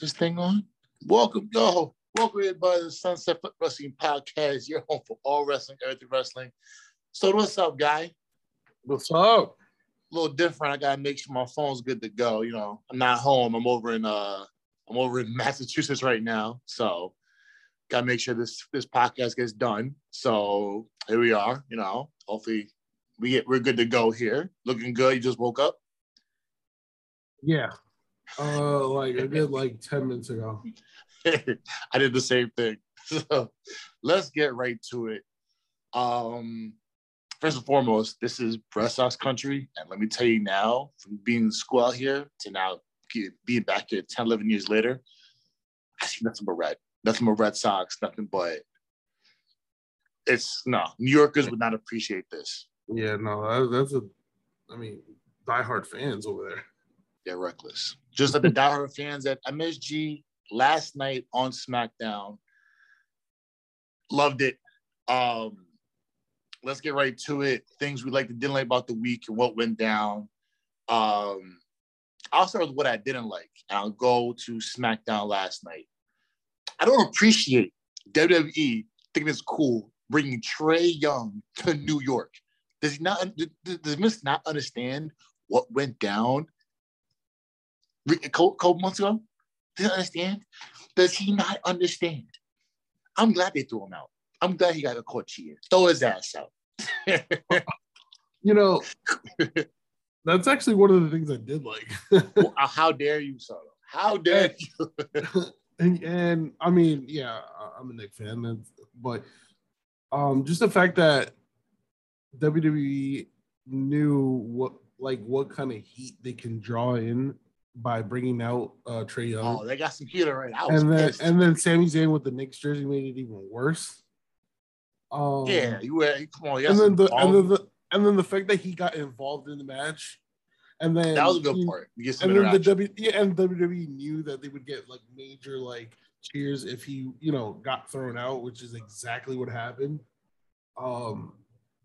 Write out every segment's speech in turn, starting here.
this thing on? Welcome, yo. Welcome everybody to the Sunset Foot Wrestling Podcast. Your home for all wrestling, everything wrestling. So what's up, guy? What's up? A little different. I gotta make sure my phone's good to go. You know, I'm not home. I'm over in uh I'm over in Massachusetts right now. So gotta make sure this this podcast gets done. So here we are, you know. Hopefully we get we're good to go here. Looking good. You just woke up? Yeah. Uh like I did like 10 minutes ago. I did the same thing. So let's get right to it. Um, first and foremost, this is Red Sox country. And let me tell you now, from being in school out here to now being back here 10, 11 years later, I see nothing but red. Nothing but Red Sox, nothing but it's no, New Yorkers would not appreciate this. Yeah, no, that's a, I mean, diehard fans over there. They're reckless. Just like the diehard fans at MSG last night on SmackDown. Loved it. Um, let's get right to it. Things we like to didn't like about the week and what went down. Um, I'll start with what I didn't like. And I'll go to SmackDown last night. I don't appreciate WWE thinking it's cool bringing Trae Young to New York. Does he not? Does Miss not understand what went down a couple months ago? Does he understand? Does he not understand? I'm glad they threw him out. I'm glad he got a court cheating. Throw his ass out. you know, that's actually one of the things I did like. well, how dare you, Soto? How dare you? and, and I mean, yeah, I'm a Nick fan, but um, just the fact that WWE knew what like what kind of heat they can draw in by bringing out uh, Trae Young. Oh, they got some heat right now. And then pissed. and then Sami Zayn with the Knicks jersey made it even worse. Um, yeah, you were come on. And then the and then the and then the fact that he got involved in the match, and then that was a good he, part. and then the W yeah, and WWE knew that they would get like major like cheers if he you know got thrown out, which is exactly what happened. Um,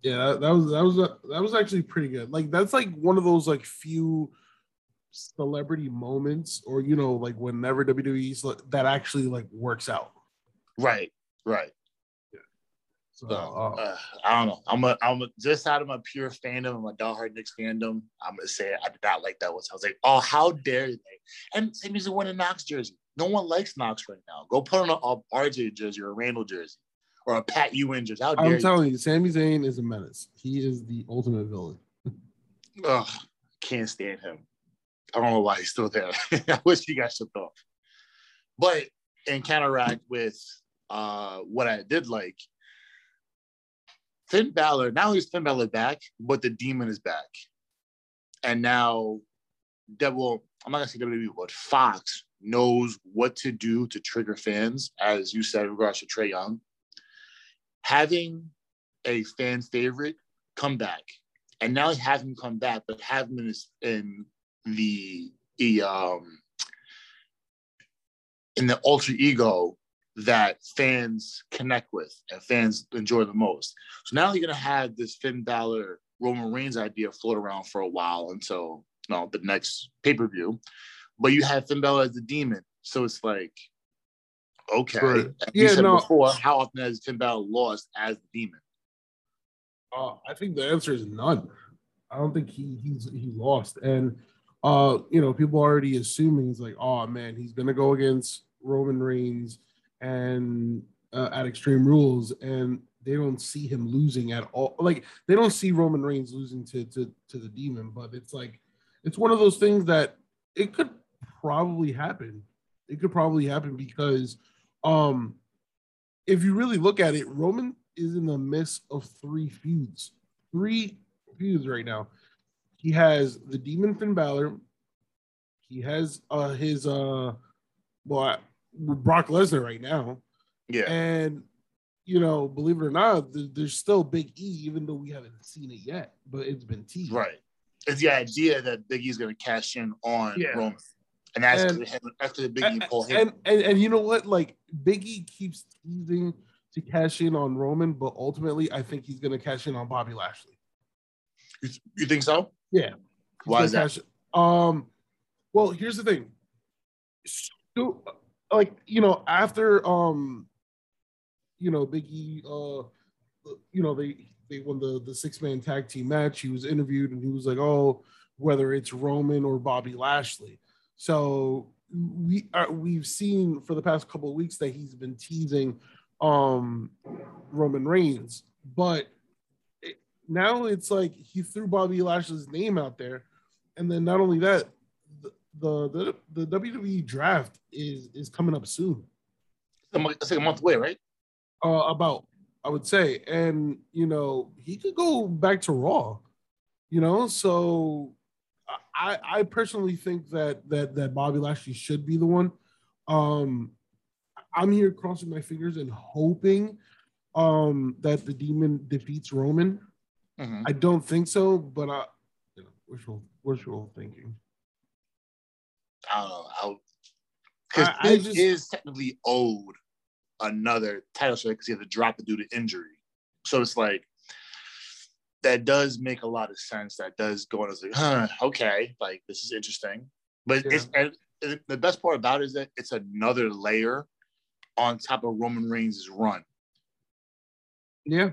yeah, that, that was that was a, that was actually pretty good. Like that's like one of those like few celebrity moments or you know like whenever WWE's that actually like works out. Right, right. So, so uh, uh, I don't know. I'm a I'm a, just out of my pure fandom and my diehard Knicks fandom. I'm gonna say I did not like that one. So I was like, oh, how dare they? And same as the one in Knox jersey. No one likes Knox right now. Go put on a, a RJ jersey or a Randle jersey or a Pat Ewing jersey. How I'm telling you? you, Sami Zayn is a menace. He is the ultimate villain. Ugh, can't stand him. I don't know why he's still there. I wish he got shipped off. But in counteract with uh, what I did like, Finn Balor, now he's Finn Balor back, but the demon is back. And now, well, I'm not gonna say WWE, but Fox knows what to do to trigger fans, as you said in regards to Trae Young. Having a fan favorite come back, and now have him come back, but have him in, his, in the the um in the alter ego that fans connect with and fans enjoy the most. So now you're gonna have this Finn Balor Roman Reigns idea float around for a while until you know the next pay per view, but you have Finn Balor as the demon, so it's like okay. Right. Yeah, no. Before, how often has Finn Balor lost as the demon? Uh, I think the answer is none. I don't think he he's he lost, and uh, you know, people already assuming he's like, oh man, he's gonna go against Roman Reigns and uh, at Extreme Rules, and they don't see him losing at all. Like they don't see Roman Reigns losing to to to the Demon, but it's like it's one of those things that it could probably happen. It could probably happen because um if you really look at it, Roman is in the midst of three feuds, three feuds right now. He has the Demon Finn Balor. He has uh his uh well Brock Lesnar right now. Yeah. And you know, believe it or not, there's still Big E, even though we haven't seen it yet, but it's been teased. Right. It's the idea that Big E's going to cash in on yeah. Roman, and that's and, after the Big E pull him. And, and and you know what? Like Big E keeps teasing to cash in on Roman, but ultimately, I think he's going to cash in on Bobby Lashley. You, you think so? Yeah. Why is that? Cash, um, well, here's the thing. So, like you know, after um, you know, Biggie, uh, you know, they they won the the six man tag team match. He was interviewed and he was like, oh, whether it's Roman or Bobby Lashley. So we are we've seen for the past couple of weeks that he's been teasing um Roman Reigns, but it, now it's like he threw Bobby Lashley's name out there, and then not only that, the the the, WWE draft is is coming up soon. It's like a month away, right? Uh, about I would say, and you know he could go back to Raw, you know. So I I personally think that that that Bobby Lashley should be the one. Um, I'm here crossing my fingers and hoping um that the demon defeats Roman. Mhm. I don't think so, but I you know, wishful wishful thinking. I don't know. Because Big just- is technically owed another title shot because he had to drop it due to injury. So it's like that does make a lot of sense. That does go on as like, huh, okay, like this is interesting. But Yeah. it's and and the best part about it is that it's another layer on top of Roman Reigns' run. Yeah.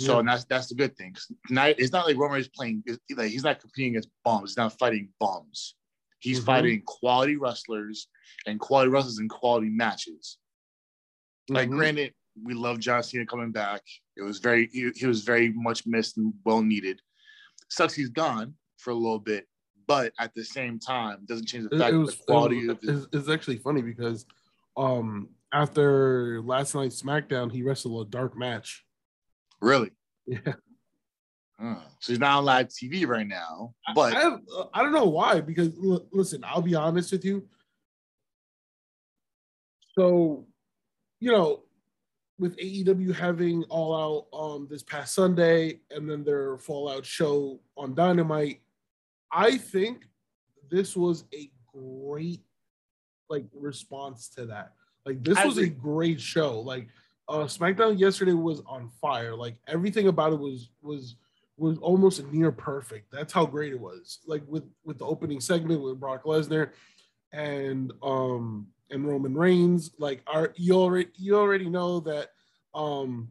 So Yeah. that's that's the good thing. It's not like Roman is playing. Like he's not competing against bums. He's not fighting bums. He's Mhm. fighting quality wrestlers and quality wrestlers in quality matches. Like, Mhm. granted, we love John Cena coming back. It was very he, he was very much missed and well needed. Sucks he's gone for a little bit, but at the same time, doesn't change the fact it that was, the quality it of was, the, it's, it's actually funny because um after last night's SmackDown, he wrestled a dark match. really. Yeah. Uh, so he's not on live TV right now, but I, have, uh, I don't know why. Because l- listen, I'll be honest with you. So, you know, with AEW having All Out um this past Sunday, and then their Fallout show on Dynamite, I think this was a great like response to that. Like this I was a great show. Like uh SmackDown yesterday was on fire. Like everything about it was was was almost near perfect. That's how great it was. Like with with the opening segment with Brock Lesnar and um and Roman Reigns. Like are you already you already know that um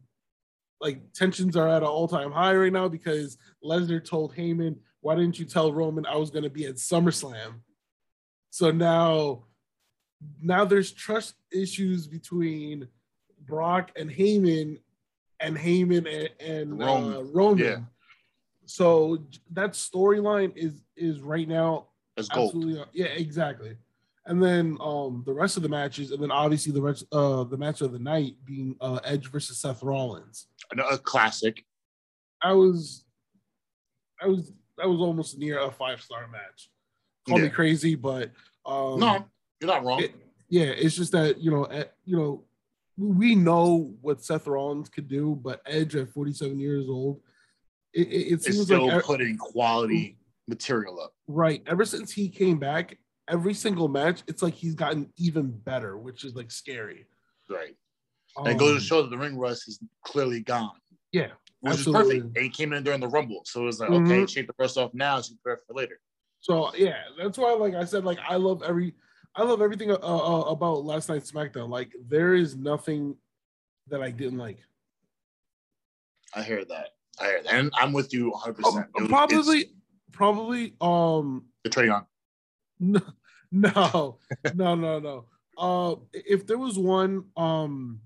like tensions are at an all-time high right now because Lesnar told Heyman, why didn't you tell Roman I was gonna be at SummerSlam? So now now there's trust issues between Brock and Heyman and Heyman and, and Roman. Uh, Roman. Yeah. So that storyline is is right now it's gold. absolutely yeah exactly. And then um the rest of the matches, and then obviously the rest uh the match of the night being uh Edge versus Seth Rollins. A classic. I was I was I was almost near a five star match. Call me crazy, but um No, you're not wrong. it- yeah, it's just that you know, eh, you know, we know what Seth Rollins could do, but Edge at 47 years old, it, it, it it's seems still like putting quality material up. right. Ever since he came back, every single match, it's like he's gotten even better, which is like scary. Right. and it goes Um, to show that the ring rust is clearly gone. yeah, Which Absolutely. is perfect. And he came in during the rumble. So it was like, Mhm. okay, shake the rust off now, so you prepare for later. So yeah, that's why, like I said, like I love every, I love everything uh, uh, about last night's SmackDown. Like there is nothing that I didn't like. I hear that. I. And I'm with you 100%. Um, It it's probably, probably, um, the Trae Young. no, no, no, no, no. Uh, if there was one, um,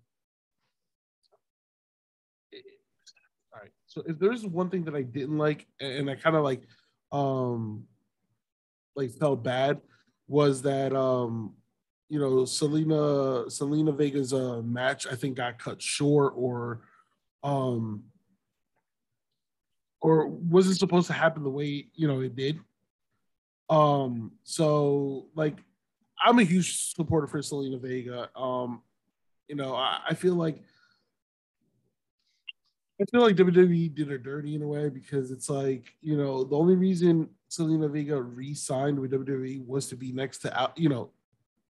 all right. So if there's one thing that I didn't like, and I kind of like, um, like felt bad, was that um, you know, Zelina Zelina Vega's uh match I think got cut short or, um, or wasn't supposed to happen the way you know it did. Um, so like I'm a huge supporter for Zelina Vega. Um, you know, I, I feel like I feel like WWE did her dirty in a way because it's like, you know, the only reason Zelina Vega re-signed with WWE was to be next to you know,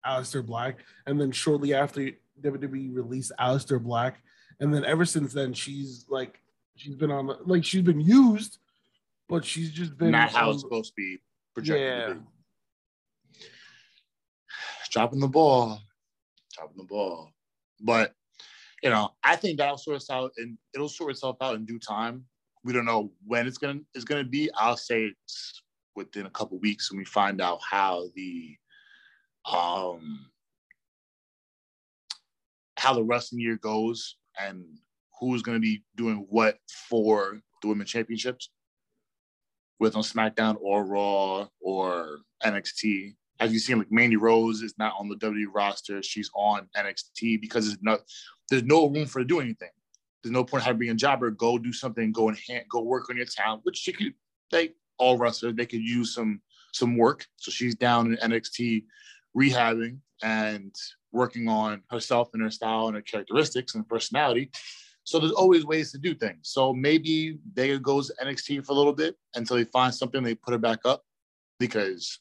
Aleister Black. And then shortly after WWE released Aleister Black and then ever since then, she's like she's been on the, like she's been used, but she's just been not how it's supposed to be projected Yeah. to be. Dropping the ball, dropping the ball. But you know, I think that'll sort itself out and it'll sort itself out in due time. We don't know when it's gonna it's gonna be. I'll say it's within a couple weeks when we find out how the um how the wrestling year goes and who's going to be doing what for the women championships with on SmackDown or Raw or NXT. As you've seen, like Mandy Rose is not on the WWE roster; she's on NXT because there's no there's no room for her to do anything. There's no point being a jobber. Go do something. Go and go work on your talent, which she could. They all wrestlers they could use some some work. So she's down in NXT rehabbing and working on herself and her style and her characteristics and personality. So there's always ways to do things. So maybe Vega goes to NXT for a little bit until they find something, they put her back up because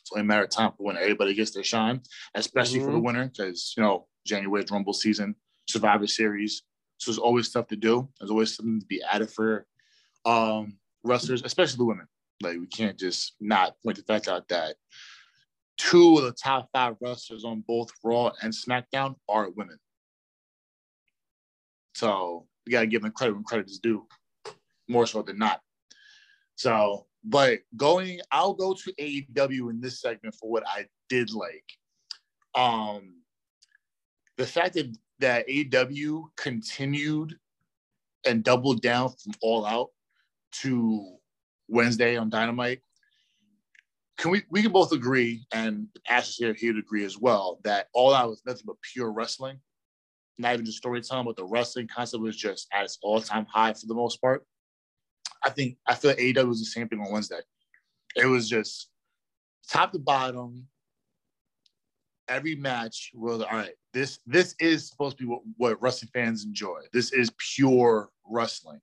it's only a matter of time for when everybody gets their shine, especially for the Mhm. winner, because you know, January's Rumble season, Survivor Series. So there's always stuff to do. There's always something to be added for um wrestlers, especially the women. Like we can't just not point the fact out that two of the top five wrestlers on both Raw and SmackDown are women. So you gotta give them credit when credit is due, more so than not. So, but going, I'll go to AEW in this segment for what I did like. Um, the fact that that AEW continued and doubled down from All Out to Wednesday on Dynamite. Can we we can both agree, and Ash is here here to agree as well, that All Out was nothing but pure wrestling, not even just storytelling, but the wrestling concept was just at its all time high for the most part. I think I feel like AEW was the same thing on Wednesday. It was just top to bottom. Every match was all right. This this is supposed to be what, what wrestling fans enjoy. This is pure wrestling.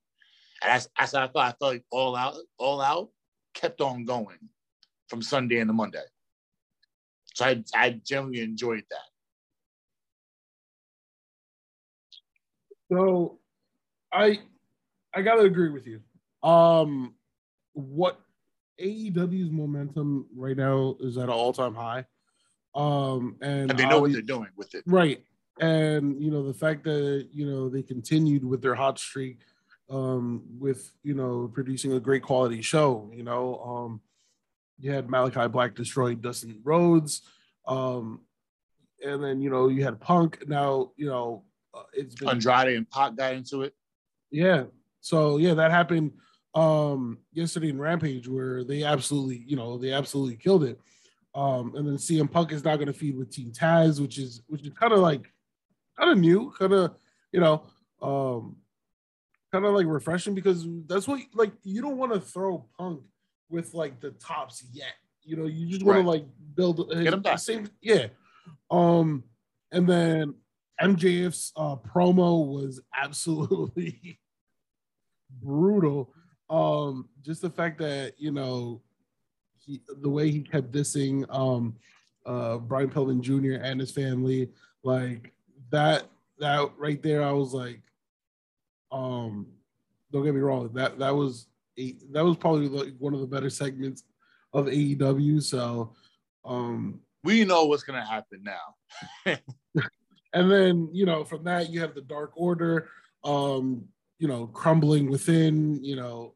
And as, as I thought, I felt like all out, all out kept on going from Sunday into Monday. So I I generally enjoyed that. So I I gotta agree with you. Um what AEW's momentum right now is at an all-time high. Um and, And they know what they're doing with it. right. And you know, the fact that you know they continued with their hot streak um with you know producing a great quality show, you know. Um you had Malakai Black destroy Dustin Rhodes. Um and then you know you had Punk. Now, you know, uh, it's been Andrade and Pac got into it. yeah. So yeah, that happened um yesterday in Rampage where they absolutely, you know, they absolutely killed it. Um and then CM Punk is now gonna feed with Team Taz, which is which is kind of like kind of new, kind of, you know, um kind of like refreshing because that's what like you don't want to throw Punk with like the tops yet. You know, you just want Right. to like build Get him the back. same yeah. Um and then MJF's uh, promo was absolutely brutal. Um, just the fact that you know he, the way he kept dissing um, uh, Brian Pillman Jr. and his family, like that. That right there, I was like, um, don't get me wrong. That that was a, that was probably like one of the better segments of AEW. So, um, We know what's gonna happen now. and then you know from that you have the dark order um you know crumbling within you know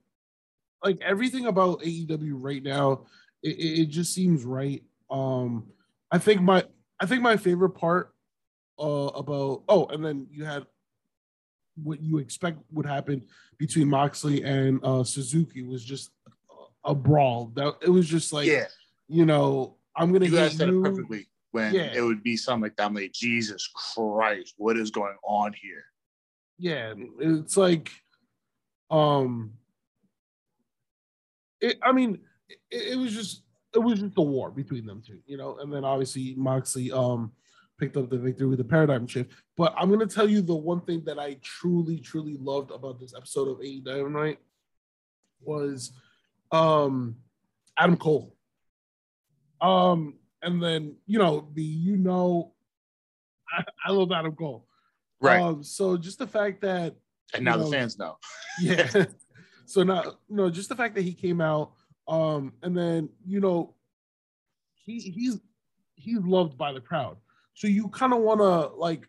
like everything about aew right now it, it just seems right. Um i think my i think my favorite part uh about oh and then you had what you expect would happen between moxley and uh suzuki was just a, a brawl. That it was just like yeah, you know i'm gonna you hit guys said you. it perfectly. When Yeah. it would be something like that, I'm like, Jesus Christ, what is going on here? yeah it's like um it, i mean it, it was just it was just a war between them two you know and then obviously moxley um picked up the victory with the paradigm shift but i'm going to tell you the one thing that i truly truly loved about this episode of AE Dynamite was um adam cole um and then you know the you know i, I love adam cole Right. Um, so just the fact that and now you the fans know. yeah. so now no, just the fact that he came out, um, and then you know, he he's he's loved by the crowd. So you kind of want to like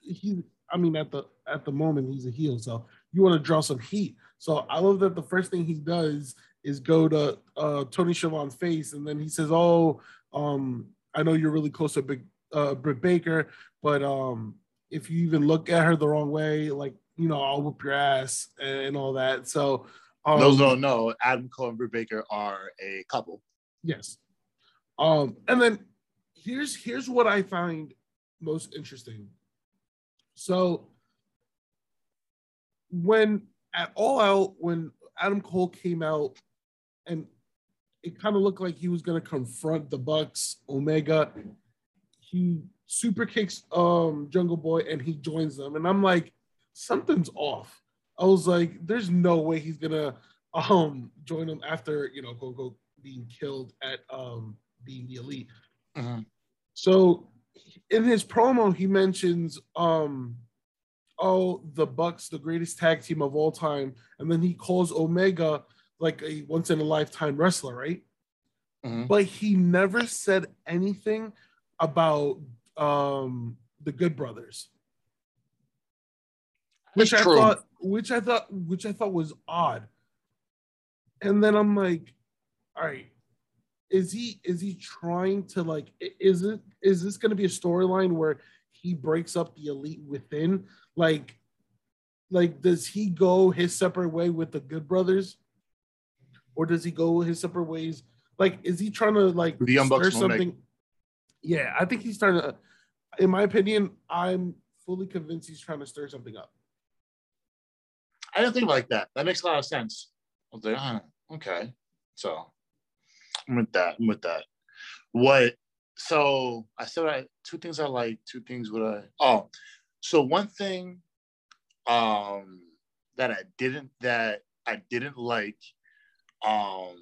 he. I mean, at the at the moment he's a heel, so you want to draw some heat. So I love that the first thing he does is go to uh, Tony Schiavone's face, and then he says, "Oh, um, I know you're really close to Big uh, Britt Baker, but um, if you even look at her the wrong way, like you know, I'll whoop your ass and all that." So um, Those don't know, Adam Cole and Britt Baker are a couple. Yes. Um, and then here's here's what I find most interesting. So when at all out, when Adam Cole came out and it kind of looked like he was gonna confront the Bucks, Omega, he super kicks um Jungle Boy and he joins them. And I'm like, something's off. I was like, there's no way he's gonna um join them after you know go go being killed at um being the elite. Mhm. So in his promo, he mentions um oh the Bucks, the greatest tag team of all time, and then he calls Omega like a once in a lifetime wrestler, right? Mhm. But he never said anything about um the Good Brothers which That's I true. thought, which I thought, which I thought was odd. And then I'm like, all right, is he is he trying to like, is it is this going to be a storyline where he breaks up the elite within? Like, like does he go his separate way with the Good Brothers, or does he go his separate ways? Like, is he trying to like The stir something? Yeah, I think he's trying to. In my opinion, I'm fully convinced he's trying to stir something up. I didn't think like that. That makes a lot of sense. I was like, huh, okay. So I'm with that. I'm with that. What? So I said I two things I like, two things what I oh. So one thing um that I didn't that I didn't like um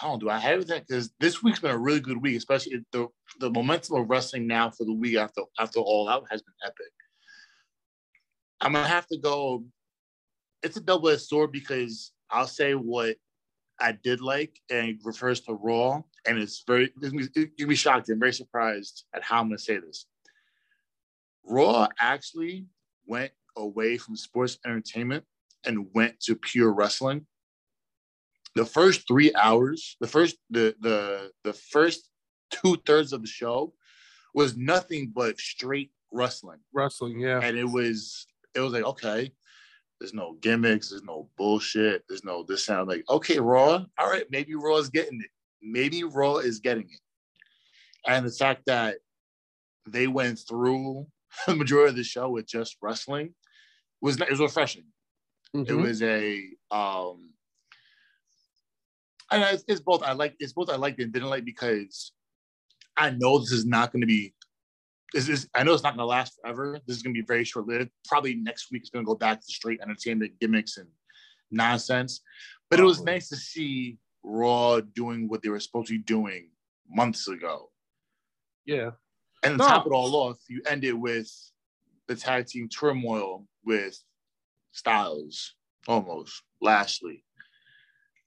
I don't do I have that because this week's been a really good week, especially the the momentum of wrestling now for the week after after all out has been epic. I'm gonna have to go. It's a double-edged sword because I'll say what I did like, and it refers to Raw, and it's very. You'll be shocked and very surprised at how I'm gonna say this. Raw actually went away from sports entertainment and went to pure wrestling. The first three hours, the first the the the first two thirds of the show was nothing but straight wrestling Wrestling, yeah. and it was it was like okay there's no gimmicks there's no bullshit there's no this sound like okay raw all right maybe raw is getting it maybe raw is getting it and the fact that they went through the majority of the show with just wrestling was it was refreshing it Mhm. was a um and it's, it's both i like it's both i liked and didn't like because i know this is not going to be this is i know it's not going to last forever this is going to be very short lived probably next week it's going to go back to straight entertainment gimmicks and nonsense but it was nice to see raw doing what they were supposed to be doing months ago yeah. and to No. top it all off, you end it with the tag team turmoil with Styles, Omos Lashley,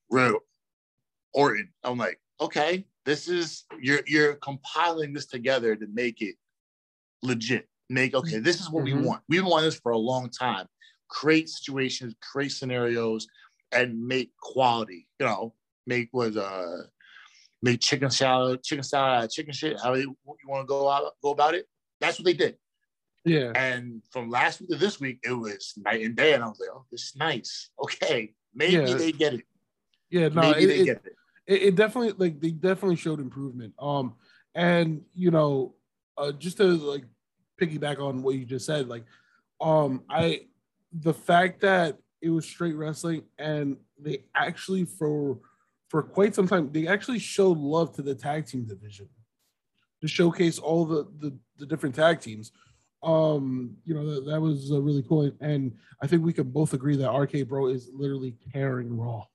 Real Orton. I'm like, okay, this is you're you're compiling this together to make it legit. Make okay, this is what Mhm. we want. We've wanted this for a long time. Create situations, create scenarios, and make quality. You know, make what uh make chicken salad, chicken salad, chicken shit. How you, you want to go out, go about it? That's what they did. Yeah. And from last week to this week, it was night and day. And I was like, oh, this is nice. Okay, maybe Yeah. they get it. Yeah. No, maybe it, they it, get it. it, it definitely like they definitely showed improvement. Um, and you know, uh, just to like piggyback on what you just said, like, um, I the fact that it was straight wrestling and they actually for for quite some time they actually showed love to the tag team division to showcase all the the, the different tag teams. Um, you know that, that was uh, really cool, and I think we can both agree that RK Bro is literally carrying Raw.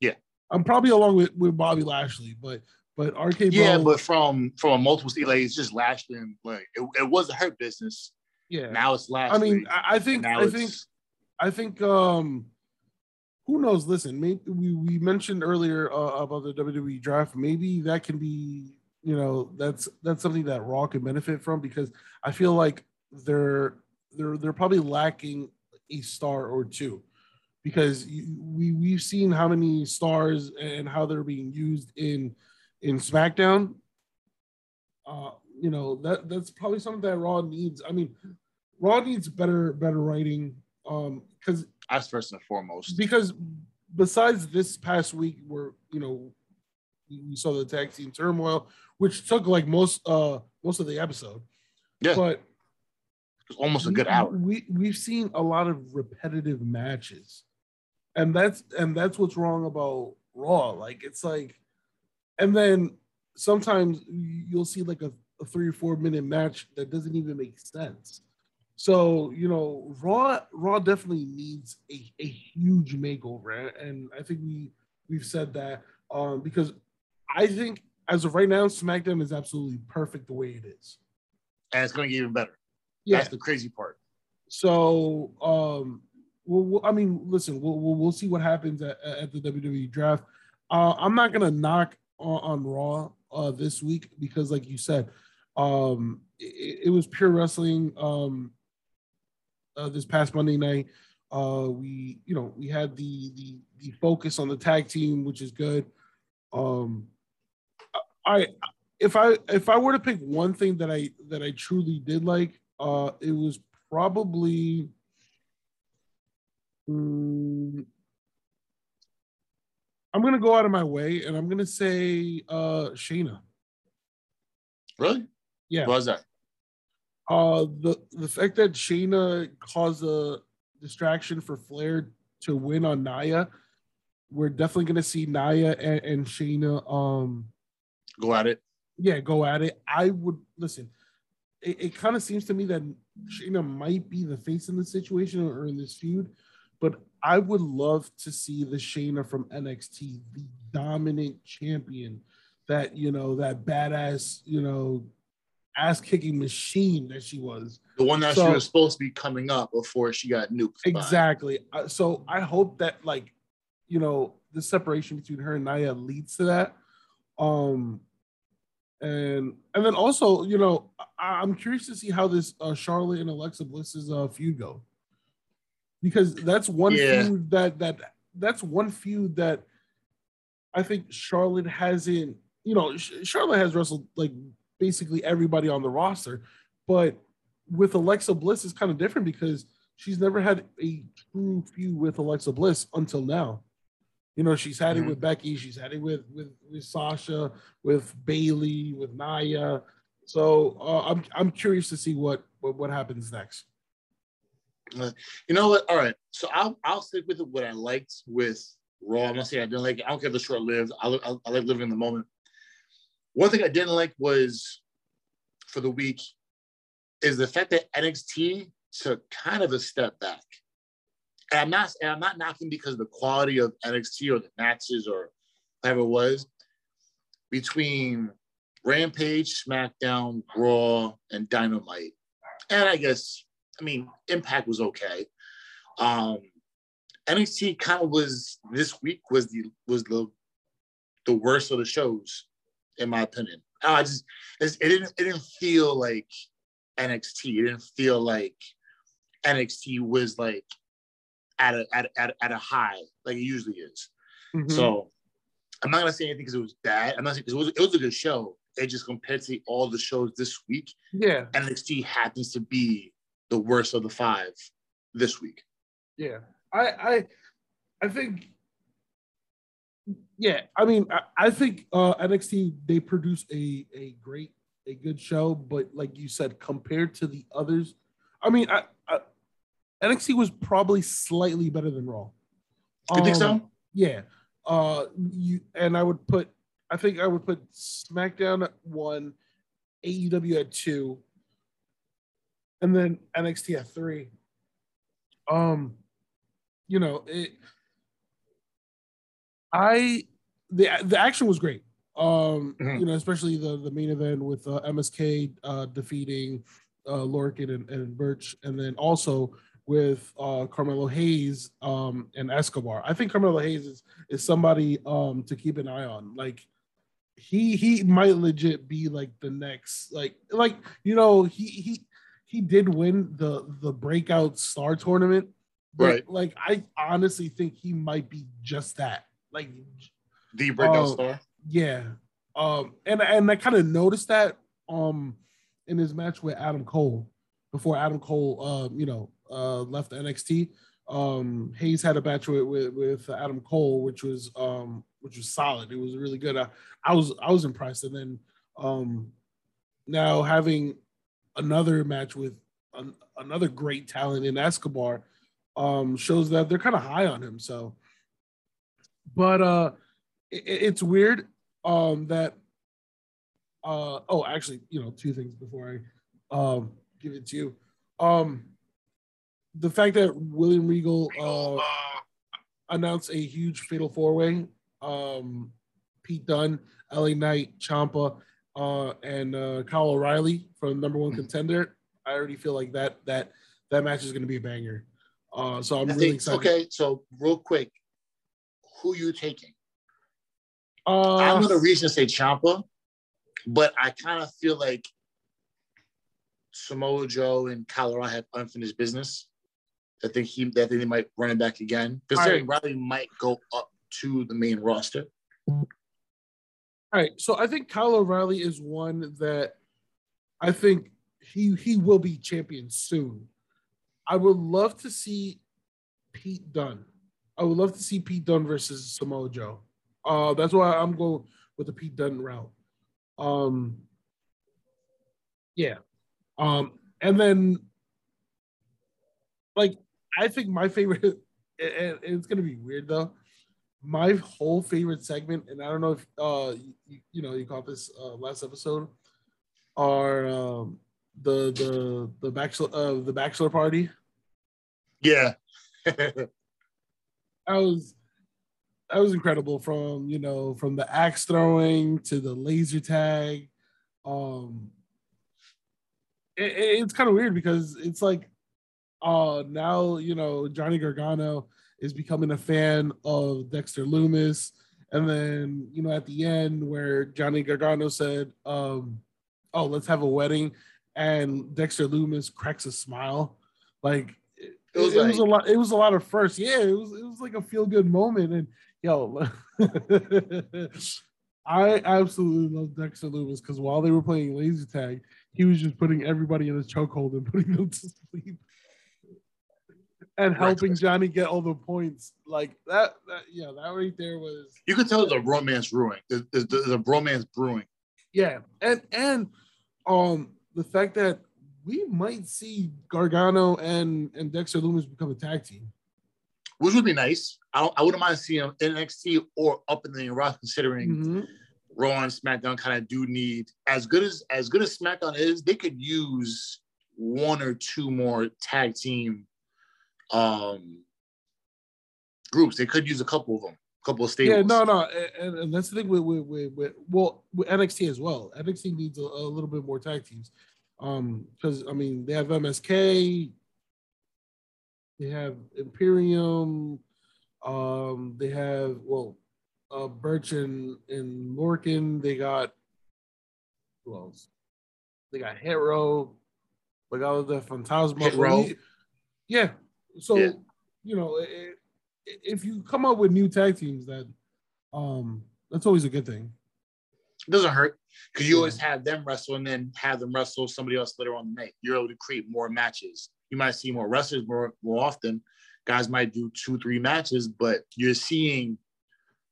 Yeah. I'm probably along with, with Bobby Lashley, but But RK Yeah, but from from a multiple state, like it's just Lashley. And, like it, it was her business. yeah, Now it's Lashley. I mean, I, I think I think I think um who knows? Listen, maybe we, we mentioned earlier uh, about the WWE draft. Maybe that can be, you know, that's that's something that Raw can benefit from because I feel like they're they're they're probably lacking a star or two because we we've seen how many stars and how they're being used in in SmackDown. Uh, you know that that's probably something that Raw needs. I mean, Raw needs better better writing. Um, because that's first and foremost. because besides this past week where you know we we saw the tag team turmoil, which took like most uh most of the episode, Yeah, but it's almost a good hour. We we've seen a lot of repetitive matches, and that's and that's what's wrong about Raw. Like it's like, and then sometimes you'll see like a, a three or four minute match that doesn't even make sense. So you know, Raw Raw definitely needs a, a huge makeover, and I think we we've said that um, because I think as of right now, SmackDown is absolutely perfect the way it is. and it's going to get even better. Yeah, That's the crazy part. So, um, well, well, I mean, listen, we'll, we'll we'll see what happens at, at the WWE draft. Uh, I'm not gonna knock on, on Raw uh, this week because, like you said, um, it, it was pure wrestling. Um, uh, this past Monday night, uh, we you know we had the the the focus on the tag team, which is good. Um, I if I if I were to pick one thing that I that I truly did like, uh, it was probably. Mm, I'm gonna go out of my way and I'm gonna say uh Shayna. Really? Yeah. What was that? Uh the the fact that Shayna caused a distraction for Flair to win on Nia, we're definitely gonna see Nia and, and Shayna um Go at it. yeah, go at it. I would listen. It, it kind of seems to me that Shayna might be the face in the situation or in this feud, but I would love to see the Shayna from NXT, the dominant champion, that you know, that badass, you know, ass kicking machine that she was. The one that So- she was supposed to be coming up before she got nuked. Exactly. Uh, so I hope that like, you know, the separation between her and Nia leads to that. Um, and and then also, you know, I, I'm curious to see how this uh, Charlotte and Alexa Bliss's uh, feud go, because that's one Yeah. feud that that that's one feud that I think Charlotte hasn't. You know, Charlotte has wrestled like basically everybody on the roster, but with Alexa Bliss is kind of different because she's never had a true feud with Alexa Bliss until now. You know, she's had Mhm. it with Becky, she's had it with with with Sasha, with Bayley, with Nia. So uh, I'm I'm curious to see what what, what happens next. You know what? All right. So I'll I'll stick with what I liked with Raw. I'm not saying I didn't like it. I don't care if it's short lived. I, I, I like living in the moment. One thing I didn't like was for the week is the fact that NXT took kind of a step back. And I'm not and I'm not knocking because of the quality of NXT or the matches or whatever it was between Rampage, SmackDown, Raw, and Dynamite. And I guess I mean, Impact was okay. Um, NXT kind of was this week was the was the the worst of the shows, in my opinion. I just it didn't it didn't feel like NXT. It didn't feel like NXT was like at a at at at a high like it usually is. Mm-hmm. So I'm not gonna say anything because it was bad. I'm not saying because it was, it was a good show. It just compared to all the shows this week, yeah, NXT happens to be the worst of the five this week. yeah. I I I think yeah, I mean I, I think uh NXT they produce a a great a good show, but like you said, compared to the others, I mean I, I NXT was probably slightly better than Raw. You think Um, so? Yeah. Uh you and I would put I think I would put SmackDown at one, AEW at two, and then NXT at three. Um, you know, it I the the action was great. Um, mm-hmm. you know, especially the the main event with uh, MSK uh, defeating uh, Lorcan and, and Burch, and then also with uh, Carmelo Hayes um, and Escobar. I think Carmelo Hayes is is somebody um, to keep an eye on. Like he he might legit be like the next like like you know he he he did win the the breakout star tournament. But right. like I honestly think he might be just that. Like the breakout uh, star. Yeah. Um and and I kind of noticed that um in his match with Adam Cole before Adam Cole um, you know, uh left NXT. Um Hayes had a match with, with, with Adam Cole, which was um which was solid. It was really good. I, I was I was impressed. And then um now having another match with an, another great talent in Escobar um shows that they're kind of high on him. So but uh it, it's weird um that uh oh actually you know two things before I um give it to you. Um the fact that William Regal uh announced a huge fatal four way um, Pete Dunne, LA Knight, Ciampa, uh, and uh, Kyle O'Reilly from number one mm-hmm. contender. I already feel like that that that match is going to be a banger. Uh, so I'm I really think, excited. Okay, so real quick, who you taking? Uh, I'm going to reason to say Ciampa, but I kind of feel like Samoa Joe and Kyle O'Reilly have unfinished business. I think he that they might run it back again. Considering right. Riley might go up to the main roster. All right. So I think Kyle O'Reilly is one that I think he he will be champion soon. I would love to see Pete Dunne. I would love to see Pete Dunne versus Samoa Joe. Uh, that's why I'm going with the Pete Dunne route. Um, yeah. Um, and then, like, I think my favorite, and it's gonna be weird though my whole favorite segment, and I don't know if uh you, you know you caught this uh, last episode, are um, the the the bachelor uh, the bachelor party. Yeah, that was that was incredible. From you know from the axe throwing to the laser tag, um, it, it's kind of weird because it's like, uh, now you know Johnny Gargano is becoming a fan of Dexter Lumis, And then, you know, at the end where Johnny Gargano said, um, oh, let's have a wedding. And Dexter Lumis cracks a smile. Like it, it, was, it like, was, a lot, it was a lot of first. Yeah, it was it was like a feel-good moment. And yo, I absolutely love Dexter Lumis because while they were playing laser tag, he was just putting everybody in a chokehold and putting them to sleep and helping Johnny get all the points. Like that, that, yeah, that right there was. You could tell there's a romance brewing. There's, there's, there's a romance brewing. Yeah, and and um the fact that we might see Gargano and and Dexter Lumis become a tag team, which would be nice. I, I wouldn't mind seeing them in NXT or up in the Raw, considering. Mm-hmm. Raw and SmackDown kind of do need as good as as good as SmackDown is. They could use one or two more tag team um, groups. They could use a couple of them, a couple of stables. Yeah, no, no, and, and that's the thing with, with, with, with well with NXT as well. NXT needs a, a little bit more tag teams, um, because I mean they have MSK, they have Imperium, um, they have well, uh, Burch and, and Lorcan. They got who else? They got Hero. They got the Phantasma. Hero. Yeah, so yeah. you know, if you come up with new tag teams, that um, that's always a good thing. It doesn't hurt because you yeah. always have them wrestle and then have them wrestle somebody else later on the night. You're able to create more matches. You might see more wrestlers more more often. Guys might do two, three matches, but you're seeing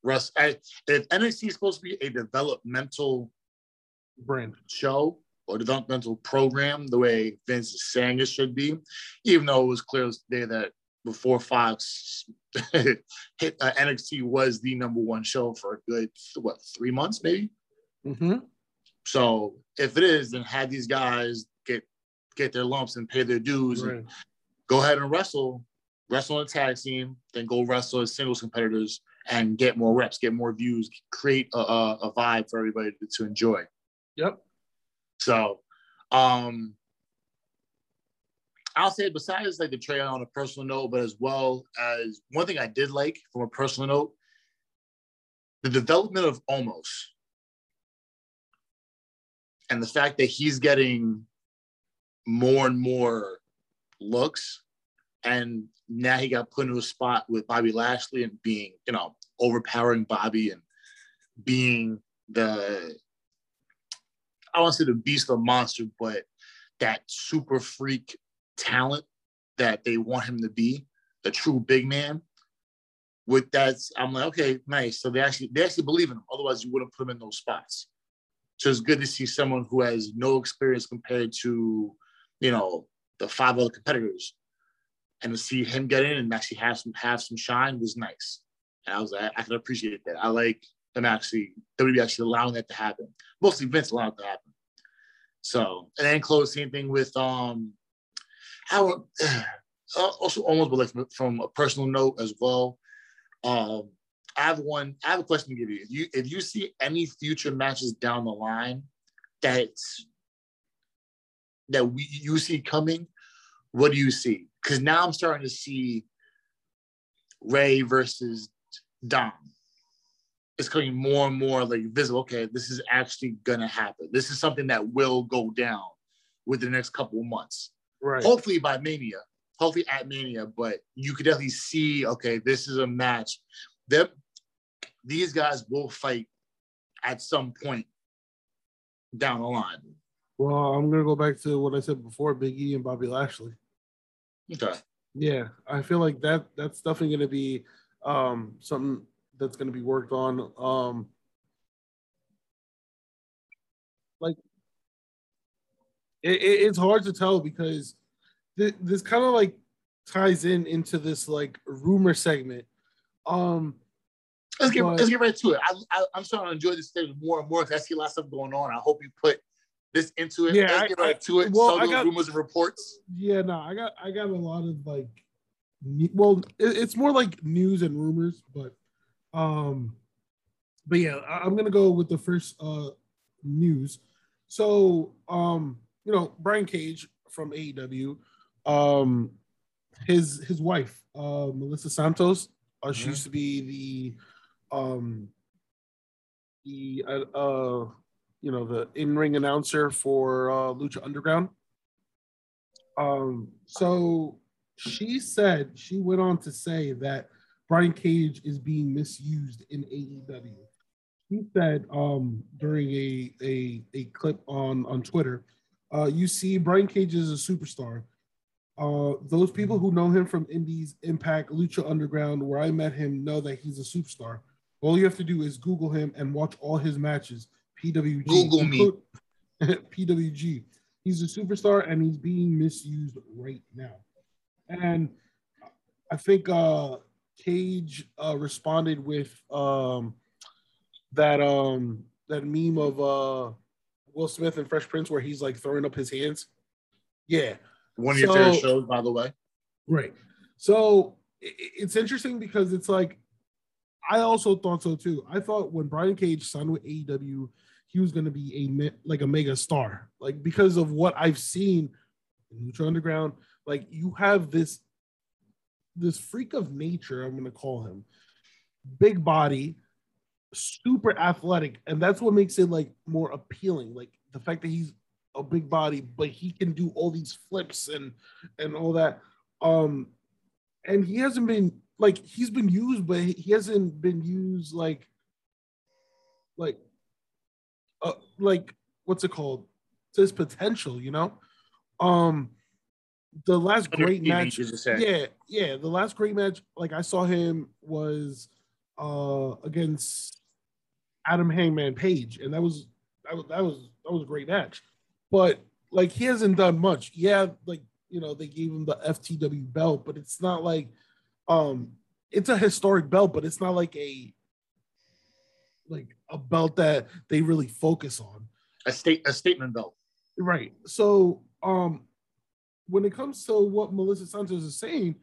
Russ. If NXT is supposed to be a developmental brand show, or developmental program the way Vince is saying it should be, even though it was clear today that before Fox hit uh, NXT was the number one show for a good what three months maybe. Mm-hmm. So if it is, then have these guys get get their lumps and pay their dues right. and go ahead and wrestle, wrestle in a tag team, then go wrestle as singles competitors and get more reps, get more views, create a, a, a vibe for everybody to, to enjoy. Yep. So, um, I'll say besides like the trade on a personal note, but as well as one thing I did like from a personal note, the development of Omos and the fact that he's getting more and more looks and now he got put into a spot with Bobby Lashley and being, you know, overpowering Bobby and being the I want to say the beast of monster, but that super freak talent that they want him to be, the true big man. With that, I'm like, okay, nice. So they actually they actually believe in him. Otherwise, you wouldn't put him in those spots. So it's good to see someone who has no experience compared to, you know, the five other competitors, and to see him get in and actually have some have some shine was nice. And I was like, I can appreciate that. I like them actually WWE actually allowing that to happen. Mostly Vince allowing it to happen. So and then close same thing with um how also almost but like from a personal note as well. Um, I have one. I have a question to give you. If you if you see any future matches down the line that that we you see coming, what do you see? Because now I'm starting to see Rey versus Dom. It's coming more and more like visible. Okay, this is actually gonna happen. This is something that will go down within the next couple of months. Right. Hopefully by Mania, hopefully at Mania, but you could definitely see, okay, this is a match. That these guys will fight at some point down the line. Well, I'm gonna go back to what I said before: Big E and Bobby Lashley. Okay. Yeah, I feel like that that's definitely gonna be um, something that's gonna be worked on. Um, like it, it, it's hard to tell because th- this kind of like ties in into this like rumor segment. Um, let's get but, let's get right to it. I, am starting to enjoy this thing more and more because I see a lot of stuff going on. I hope you put this into it. Yeah, let's I, get right I, to it. Well, Some I got, rumors and reports. Yeah, no, I got I got a lot of like, well, it, it's more like news and rumors, but um, but yeah, I, I'm gonna go with the first uh news. So um, you know, Brian Cage from AEW, um, his his wife, uh, Melissa Santos, uh, she Mhm. used to be the um the uh, uh you know the in-ring announcer for uh, Lucha Underground. Um, so she said she went on to say that Brian Cage is being misused in AEW. He said um, during a, a a clip on on Twitter, uh, you see Brian Cage is a superstar. Uh, those people who know him from Indies, Impact, Lucha Underground, where I met him, know that he's a superstar. All you have to do is Google him and watch all his matches. PWG. Google me. PWG. He's a superstar and he's being misused right now. And I think uh, Cage uh, responded with um, that um, that meme of uh, Will Smith and Fresh Prince where he's like throwing up his hands. Yeah, One of your favorite shows, by the way. Right. So it's interesting because it's like I also thought so too. I thought when Brian Cage signed with AEW, he was going to be a like a mega star, like because of what I've seen in Lucha Underground. Like you have this this freak of nature. I'm going to call him big body, super athletic, and that's what makes it like more appealing. Like the fact that he's a big body, but he can do all these flips and and all that. Um, and he hasn't been like he's been used, but he hasn't been used like like uh like what's it called to his potential, you know. Um, the last great match, you just said. yeah, yeah, the last great match, like I saw him was uh against Adam Hangman Page, and that was that was that was that was a great match. But like he hasn't done much. Yeah, like you know, they gave him the FTW belt, but it's not like um it's a historic belt, but it's not like a like a belt that they really focus on. A state a statement belt. Right. So um when it comes to what Melissa Santos is saying,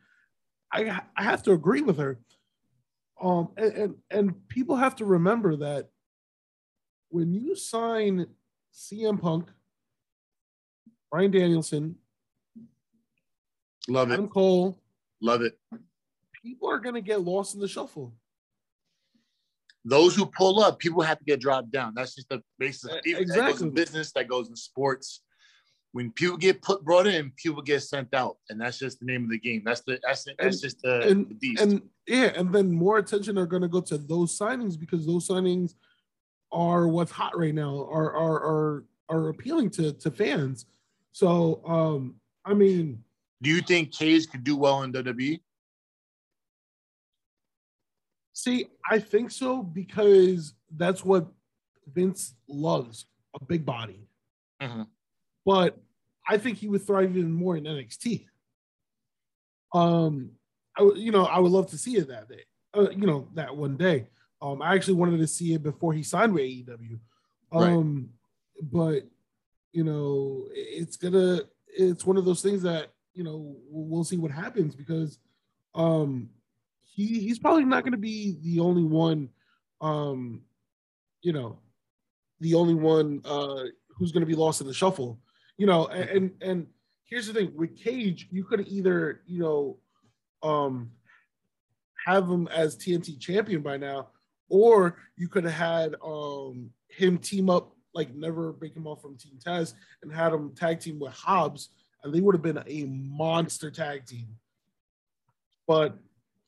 I I have to agree with her. Um, and, and and people have to remember that when you sign CM Punk, Bryan Danielson, Love Adam it. Cole, Love it. people are gonna get lost in the shuffle. Those who pull up, people have to get dropped down. That's just the basis. E- Even That goes exactly. in business. That goes in sports. When people get put brought in, people get sent out, and that's just the name of the game. That's the that's the, that's And- just the, and- the beast. And yeah, and then more attention are gonna go to those signings because those signings are what's hot right now, are are are are appealing to to fans. So um, I mean, Do you think Cage could do well in? WWE? See, I think so because that's what Vince loves a big body. Mhm. But I think he would thrive even more in NXT. Um, I would, you know, I would love to see it that day. Uh, you know, that one day. Um, I actually wanted to see it before he signed with AEW. Right. Um, but you know, it's gonna, it's one of those things that you know we'll we'll see what happens because, um, he he's probably not going to be the only one um you know the only one uh who's going to be lost in the shuffle you know and and, here's the thing with cage you could either you know um have him as tnt champion by now or you could have had um him team up like never break him off from team taz and had him tag team with hobbs and they would have been a monster tag team but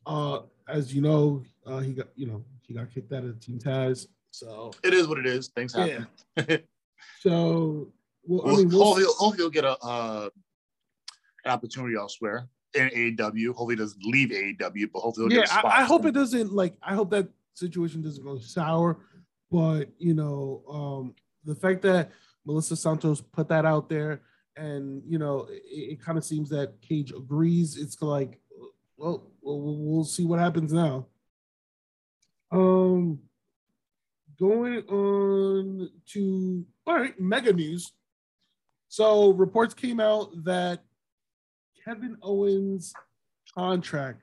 uh, as you know, uh, he got you know he got kicked out of Team Taz. So It is what it is. Things happen. so well, I mean, we'll, hopefully, hopefully he'll get a uh, an opportunity elsewhere in AEW. Hopefully, he doesn't leave AEW, but hopefully, he'll yeah, get a spot I, I hope it doesn't like. I hope that situation doesn't go sour. But you know, um, the fact that Melissa Santos put that out there, and you know, it, it kind of seems that Cage agrees. It's like, well, we'll, we'll see what happens now. Um, going on to all right, mega news. So reports came out that Kevin Owens' contract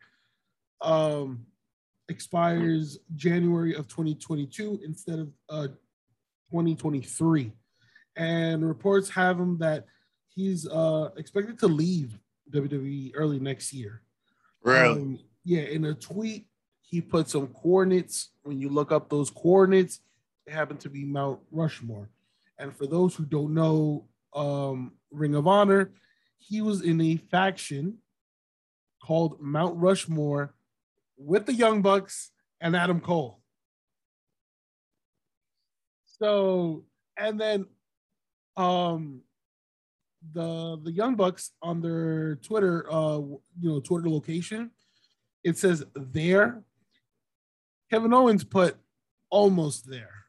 um, expires January of 2022 instead of uh, 2023, and reports have him that he's uh, expected to leave WWE early next year. Really? Um, yeah, in a tweet, he put some coordinates. When you look up those coordinates, it happened to be Mount Rushmore. And for those who don't know um, Ring of Honor, he was in a faction called Mount Rushmore with the Young Bucks and Adam Cole. So, and then um the the Young Bucks on their Twitter, uh, you know, Twitter location, it says there. Kevin Owens put almost there.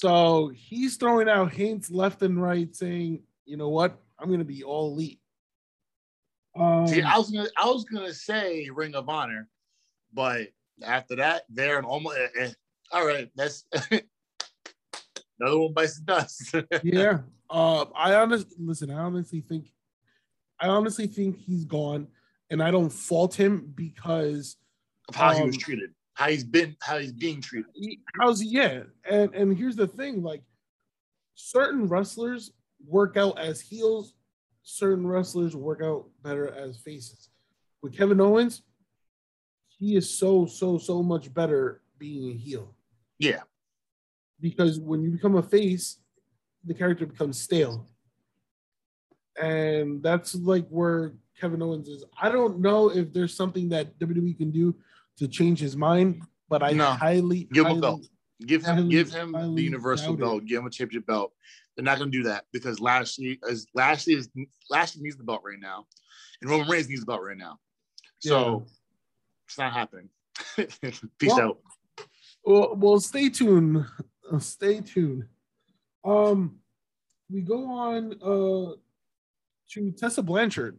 So he's throwing out hints left and right, saying, "You know what? I'm going to be all elite." Um, See, I was gonna, I was gonna say Ring of Honor, but after that, there and almost. eh, eh, all right, that's another one bites the dust. yeah. Uh, I honestly listen. I honestly think, I honestly think he's gone, and I don't fault him because of how he was Um, treated, how he's been, how he's being treated. how's he? Yeah, and and here's the thing: like certain wrestlers work out as heels, certain wrestlers work out better as faces. With Kevin Owens, he is so so so much better being a heel Yeah, because when you become a face, the character becomes stale. And that's like where Kevin Owens is. I don't know if there's something that WWE can do to change his mind, but I No. highly, Give him a belt. give him, highly- give him the universal it. belt, give him a championship belt. They're not gonna do that because Lashley, as Lashley is Lashley needs the belt right now, and Roman Reigns needs the belt right now. So it's not happening. Peace Well, out. Well, well, stay tuned. Uh, stay tuned. Um, we go on uh to Tessa Blanchard.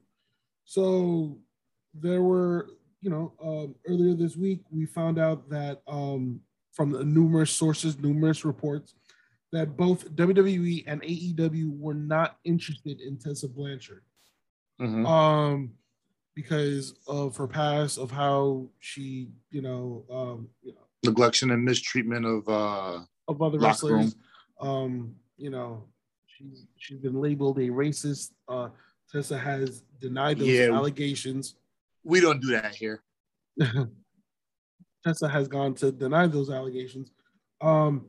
So there were, you know, um, earlier this week we found out that um from the numerous sources, numerous reports, that both WWE and AEW were not interested in Tessa Blanchard. Mhm. Um, because of her past, of how she, you know, um, you know, neglection and mistreatment of uh of other wrestlers. Um, you know, she's she's been labeled a racist. Uh, Tessa has denied those Yeah. allegations. We don't do that here. Tessa has gone to deny those allegations. Um,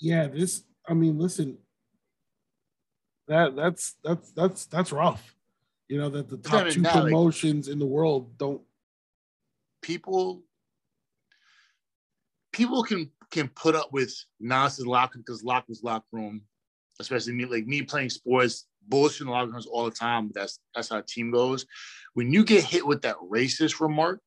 yeah, this. I mean, listen, that that's that's that's that's rough. You know that the top two that, like- promotions in the world don't. People people can can put up with nonsense locker because lockers locker room, especially me like me playing sports, bullshit in the locker rooms all the time. That's that's how a team goes. When you get hit with that racist remark,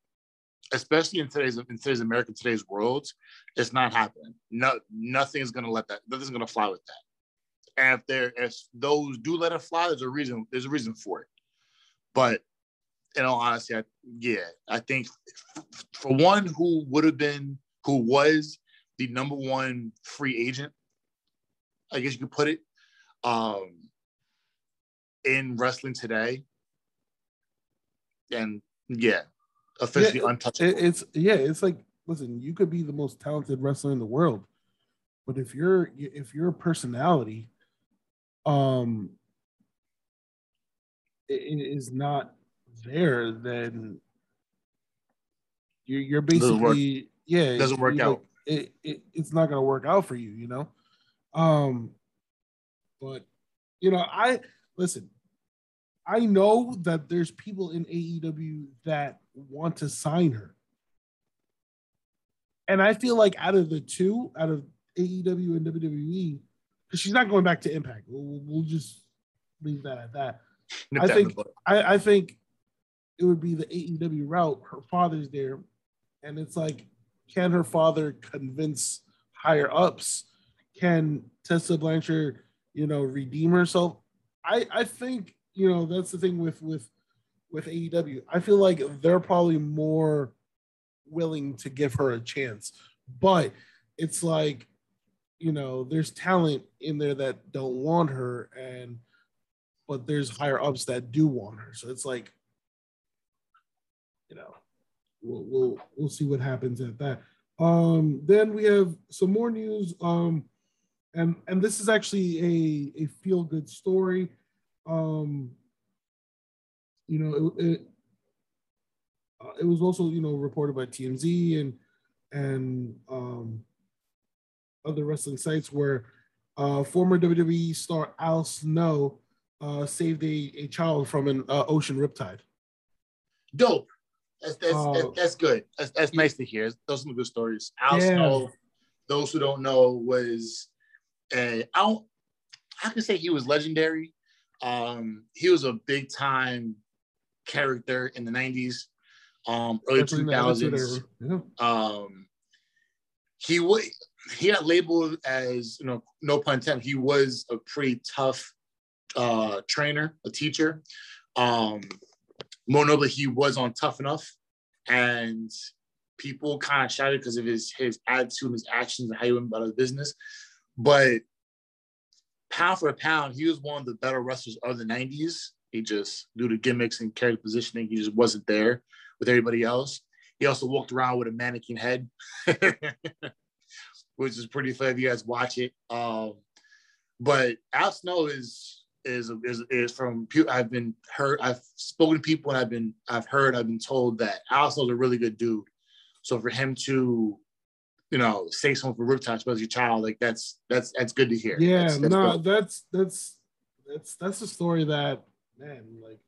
especially in today's in today's America, today's world, it's not happening. No, nothing is gonna let that. Nothing's gonna fly with that. And if there, if those do let it fly, there's a reason. There's a reason for it. But in all honesty, I, yeah, I think for one who would have been, who was the number one free agent, I guess you could put it, um, in wrestling today, and yeah, officially Yeah, untouchable. It, it's yeah, it's like listen, you could be the most talented wrestler in the world, but if you're if your personality, um, is not there, then you're you're basically yeah, Doesn't work out. like- it, it it's not gonna work out for you, you know. Um, but you know, I listen. I know that there's people in AEW that want to sign her. And I feel like out of the two, out of AEW and WWE, because she's not going back to Impact. We'll, we'll just leave that at that. I think- I, I think it would be the AEW route. Her father's there, and it's like, can her father convince higher ups? Can Tessa Blanchard, you know, redeem herself? I I think you know that's the thing with with with AEW. I feel like they're probably more willing to give her a chance, but it's like, you know, there's talent in there that don't want her, and but there's higher ups that do want her. So it's like, you know, we'll we'll, we'll see what happens at that. Um, then we have some more news. Um, and and this is actually a a feel good story. Um, you know, it, it uh, it was also you know reported by TMZ and and um, other wrestling sites where uh, former WWE star Al Snow uh, saved a, a child from an uh, ocean riptide. Dope. That's that's, Uh, that's, that's good. That's, that's nice to hear. Those are some good stories. Al Yeah. Snow, those who don't know, was a I don't I can say he was legendary. Um, he was a big time character in the 90s, um, early Definitely in the Attitude 2000s. Yeah. um he would he got labeled as you know no pun intended he was a pretty tough uh trainer a teacher um more notably he was on tough enough and people kind of shouted because of his his attitude his actions and how he went about his business but pound for a pound he was one of the better wrestlers of the 90s he just due to gimmicks and character positioning he just wasn't there with everybody else he also walked around with a mannequin head, which is pretty fun if you guys watch it. Um, but Al Snow is is is is from I've been heard I've spoken to people and I've been I've heard I've been told that Al Snow's a really good dude. So for him to you know say something for Riptide, as your child, like that's that's that's good to hear. Yeah, That's- that's no, that's that's that's that's a story that man, like,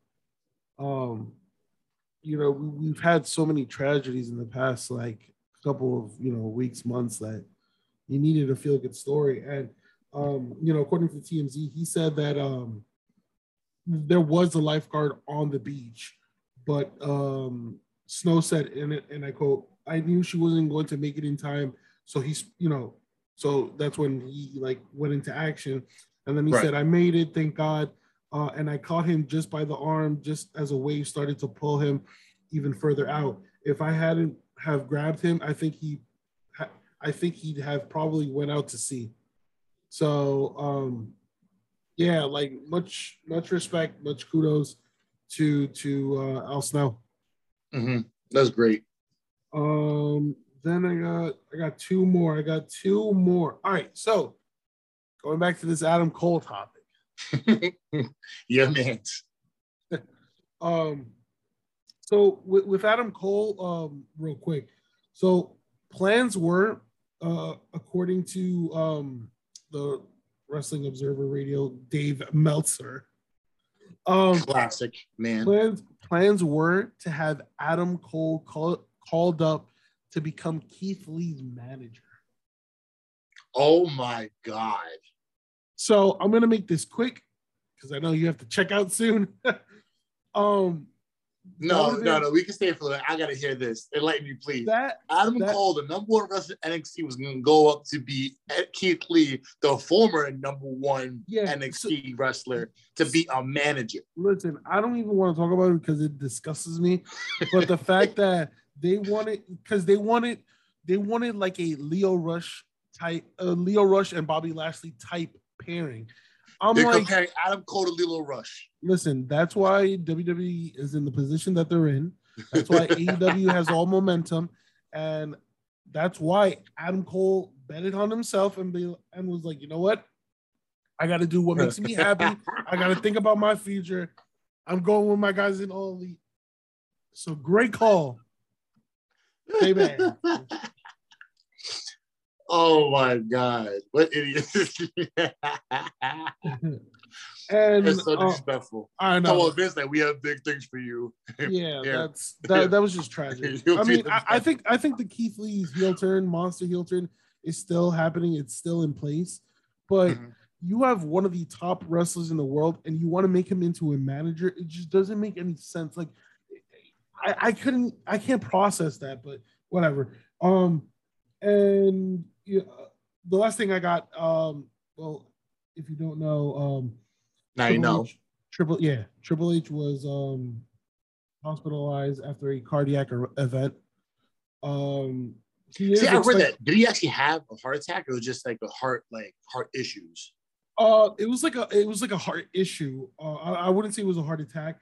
um, you know, we, we've had so many tragedies in the past, like couple of you know weeks, months that you needed a feel good story, and um, you know, according to TMZ, he said that um, there was a lifeguard on the beach, but um, Snow said in it, and I quote, "I knew she wasn't going to make it in time, so he's, you know." So that's when he like went into action. And then he Right. said, I made it, thank God. Uh, and I caught him just by the arm, just as a wave started to pull him even further out. If I hadn't have grabbed him, I think he, I think he'd have probably went out to sea. So, um, yeah, like much, much respect, much kudos to to uh, Al Snow. Mm-hmm. That's great. Um, then I got I got two more. I got two more. All right, so going back to this Adam Cole topic. yeah, man. um, so with, with Adam Cole, um, real quick. So plans were, uh, according to um the Wrestling Observer Radio, Dave Meltzer. Um, Classic man. Plans plans were to have Adam Cole call, called up to become Keith Lee's manager. Oh my god. So I'm gonna make this quick because I know you have to check out soon. um no, no, no. We can stay for a that. I gotta hear this. Enlighten me, please. That Adam that, Cole, the number one wrestler NXT, was gonna go up to be Keith Lee, the former number one Yeah, NXT wrestler, to be a manager. listen, I don't even want to talk about it because it disgusts me. But the fact that they wanted because they wanted they wanted like a Lio Rush type uh, Lio Rush and Bobby Lashley type pairing. I'm They're like, comparing Adam Cole to Lio Rush. listen, that's why WWE is in the position that they're in. That's why AEW has all momentum, and that's why Adam Cole betted on himself and be and was like, you know what, I got to do what makes me happy. I got to think about my future. I'm going with my guys in all elite. So great call, man. Oh my god. What idiot. and It's so uh, disrespectful. I know, on, Vince, like we have big things for you. yeah, Yeah. that's that, that was just tragic. I mean, I, I think I think the Keith Lee's heel turn, monster heel turn, is still happening. It's still in place, but Mhm. you have one of the top wrestlers in the world, and you want to make him into a manager. It just doesn't make any sense. Like, I, I couldn't, I can't process that, but whatever. Um, and yeah, the last thing I got, um, well, if you don't know, um, Now you know. H, Triple yeah, Triple H was um hospitalized after a cardiac er- event. Um, See, I read expect- that. Did he actually have a heart attack or was it just like a heart, like heart issues? Uh, it was like a it was like a heart issue. Uh, I, I wouldn't say it was a heart attack.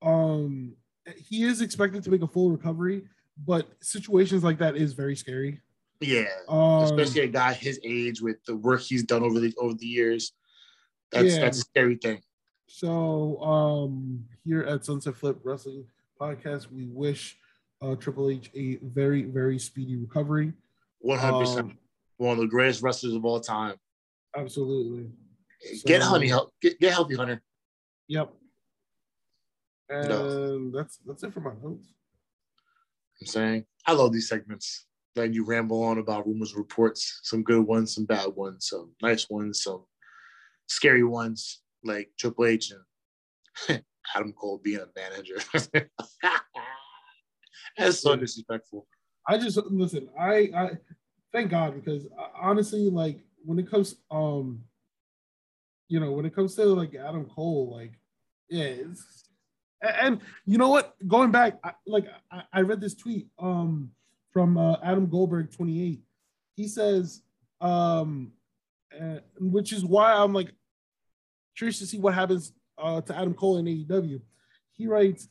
Um, he is expected to make a full recovery, but situations like that is very scary. Yeah. Um, Especially a guy his age with the work he's done over the over the years. That's Yeah. that's a scary thing. So um here at Sunset Flip Wrestling Podcast, we wish uh Triple H a very, very speedy recovery. One hundred percent. Um, One of the greatest wrestlers of all time. absolutely. Get So- honey help. Get, get healthy, Hunter. Yep. And No. that's that's it for my notes. I'm saying I love these segments. That you ramble on about rumors, reports, some good ones, some bad ones, some nice ones, some scary ones, like Triple H and Adam Cole being a manager. That's so disrespectful. I just listen, I I thank God because honestly, like when it comes um you know, when it comes to like Adam Cole, like yeah, it's and you know what? Going back, I, like I, I read this tweet um from uh, Adam Goldberg 28. He says, um, uh, which is why I'm like curious to see what happens uh, to Adam Cole in AEW. He writes,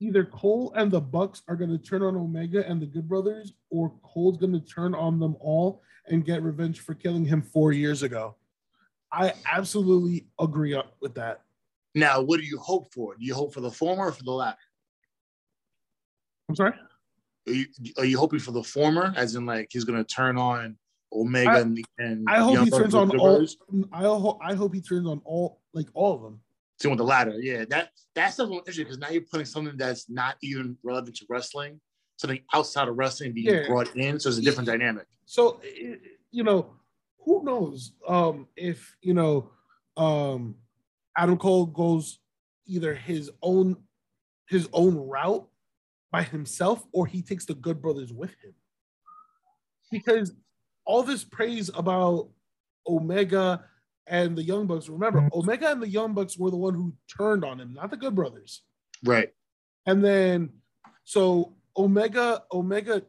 either Cole and the Bucks are going to turn on Omega and the Good Brothers, or Cole's going to turn on them all and get revenge for killing him four years ago. I absolutely agree with that. Now, what do you hope for? Do you hope for the former or for the latter? I'm sorry. Are you, are you hoping for the former, as in like he's gonna turn on Omega I- and, and I hope he turns on all. I hope I hope he turns on all like all of them. Same with the latter. Yeah, that that's something interesting because now you're putting something that's not even relevant to wrestling, something outside of wrestling being Yeah. brought in. So it's a different dynamic. So you know, who knows um, if you know um, Adam Cole goes either his own his own route by himself or he takes the Good Brothers with him. Because all this praise about Omega and the Young Bucks, remember, mhm. Omega and the Young Bucks were the one who turned on him, not the Good Brothers. Right. And then so Omega, Omega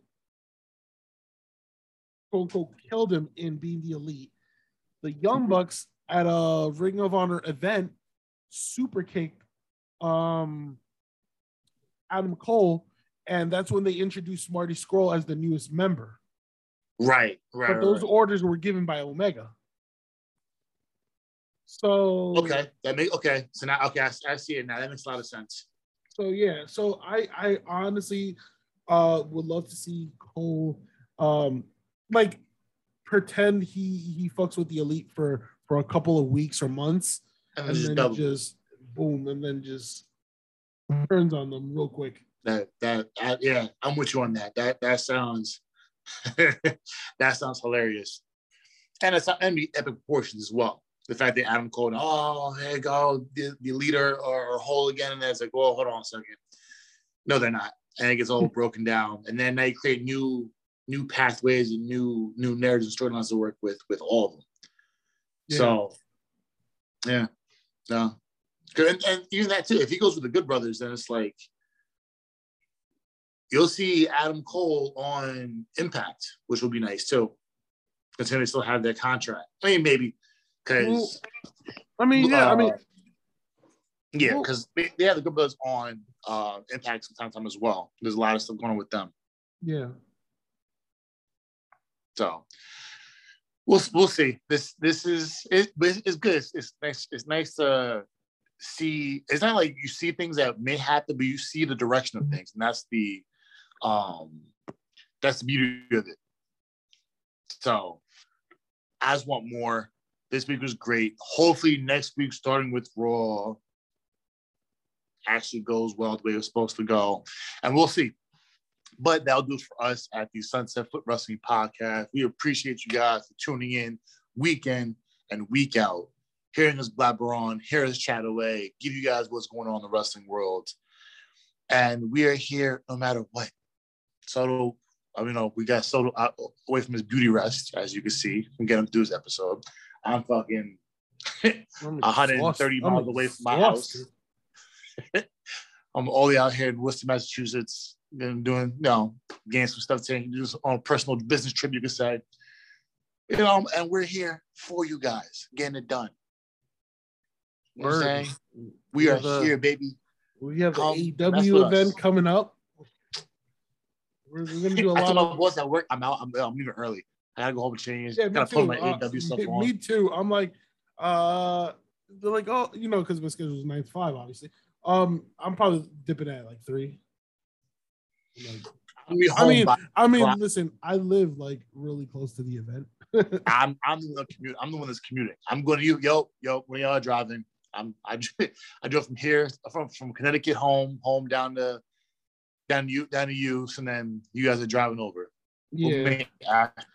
quote unquote killed him in being the elite. The Young mhm. Bucks at a Ring of Honor event super kicked um Adam Cole, and that's when they introduced Marty Scurll as the newest member. Right, right. But those right. orders were given by Omega. So Okay, that make okay. So now, okay, I, I see it now. That makes a lot of sense. So yeah, so I I honestly uh would love to see Cole um like pretend he he fucks with the elite for for a couple of weeks or months And, and just then just boom and then just turns on them real quick. that that I, yeah, I'm with you on that. That that sounds that sounds hilarious, and it's and the epic proportions as well. The fact that Adam Cole, oh, there you go, the, the leader or, or whole again, and it's like, well, hold on a second. No, they're not, and it gets all mm-hmm. broken down, and then they create new new pathways and new new narratives and storylines to work with with all of them. Yeah. So, yeah, no, Good, and, and even that too. If he goes with the Good Brothers, then it's like you'll see Adam Cole on Impact, which will be nice too. Considering they still have their contract. I mean, maybe because I mean, yeah, I mean, yeah, because they, they have the Good Brothers on uh, Impact from time to time as well. There's a lot of stuff going on with them. yeah. So we'll we'll see. This this is it, it's, good. It's, it's nice. It's nice to see. It's not like you see things that may happen, but you see the direction of things, and that's the um that's the beauty of it. So I want more. This week was great. Hopefully next week, starting with Raw, actually goes well the way it's supposed to go, and we'll see. But that'll do for us at the Sunset Foot Wrestling Podcast. We appreciate you guys for tuning in week in and week out, hearing us blabber on, hearing us chat away, give you guys what's going on in the wrestling world. And we are here no matter what. Soto, I mean, know we got Soto out, uh, away from his beauty rest, as you can see. We get him through this episode. I'm fucking I'm 130 miles I'm away from my house. I'm all the way out here in Worcester, Massachusetts, and doing, you know, getting some stuff taken just on a personal business trip, you could say. You know, and we're here for you guys, getting it done. You know saying? We are the- here, baby. We have Come mess AEW with us. event coming up. We're, we're gonna do a lot of at work, I'm out, I'm, I'm leaving early. I gotta go home and change. yeah, me gotta put too. my Uh, AW stuff me, on. me too. I'm like, uh, they're like, oh, you know, because my schedule is nine to five, obviously. Um, I'm probably dipping at like three. Like, I'm gonna be I mean, I mean, Clock. listen, I live like really close to the event. I'm I'm the one commute. I'm the one that's commuting. I'm going to you, yo, yo, when y'all are driving. I'm I I drove from here from from Connecticut home, home down to down to you down to you, and then you guys are driving over. Yeah,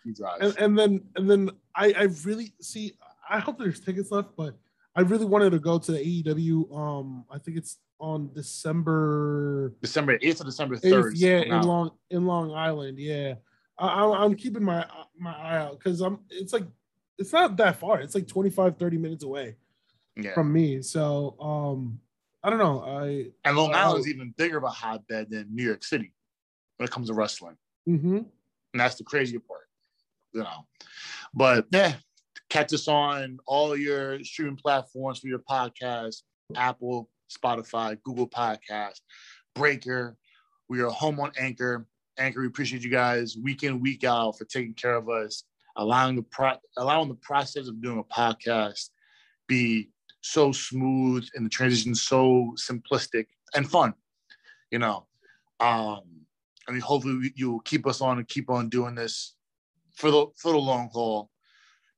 you drive. and, and then and then I I really see. I hope there's tickets left, but I really wanted to go to the AEW. Um, I think it's on December December 8th or December 3rd. yeah, in. Long in Long Island. Yeah, I, I, I'm keeping my my eye out because I'm. It's like it's not that far. It's like 25, 30 minutes away yeah. from me. So um, I don't know. I and Long uh, Island's even bigger of a hotbed than New York City when it comes to wrestling. Mm-hmm. And that's the crazy part, you know. But yeah, catch us on all your streaming platforms for your podcast, Apple, Spotify, Google Podcast, Breaker. We are home on Anchor. Anchor, we appreciate you guys week in, week out for taking care of us, allowing the pro- allowing the process of doing a podcast be so smooth and the transition so simplistic and fun. You know. Um, I mean, hopefully you'll keep us on and keep on doing this for the for the long haul.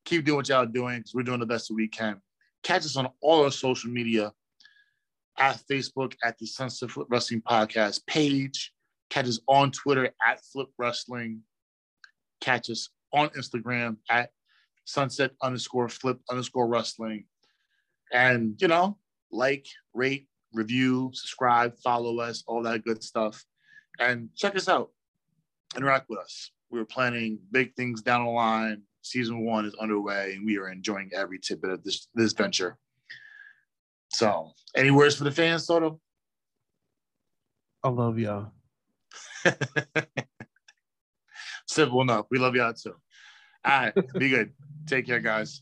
Keep doing what y'all doing because we're doing the best that we can. Catch us on all our social media at Facebook at the Sunset Flip Wrestling Podcast page. Catch us on Twitter at Flip Wrestling. Catch us on Instagram at Sunset underscore Flip underscore Wrestling. And you know, like, rate, review, subscribe, follow us, all that good stuff and check us out. Interact with us. We're planning big things down the line. Season one is underway, and we are enjoying every tidbit of this this venture. So, any words for the fans, Soto? I love y'all. Simple enough. We love y'all too. All right, be good. Take care, guys.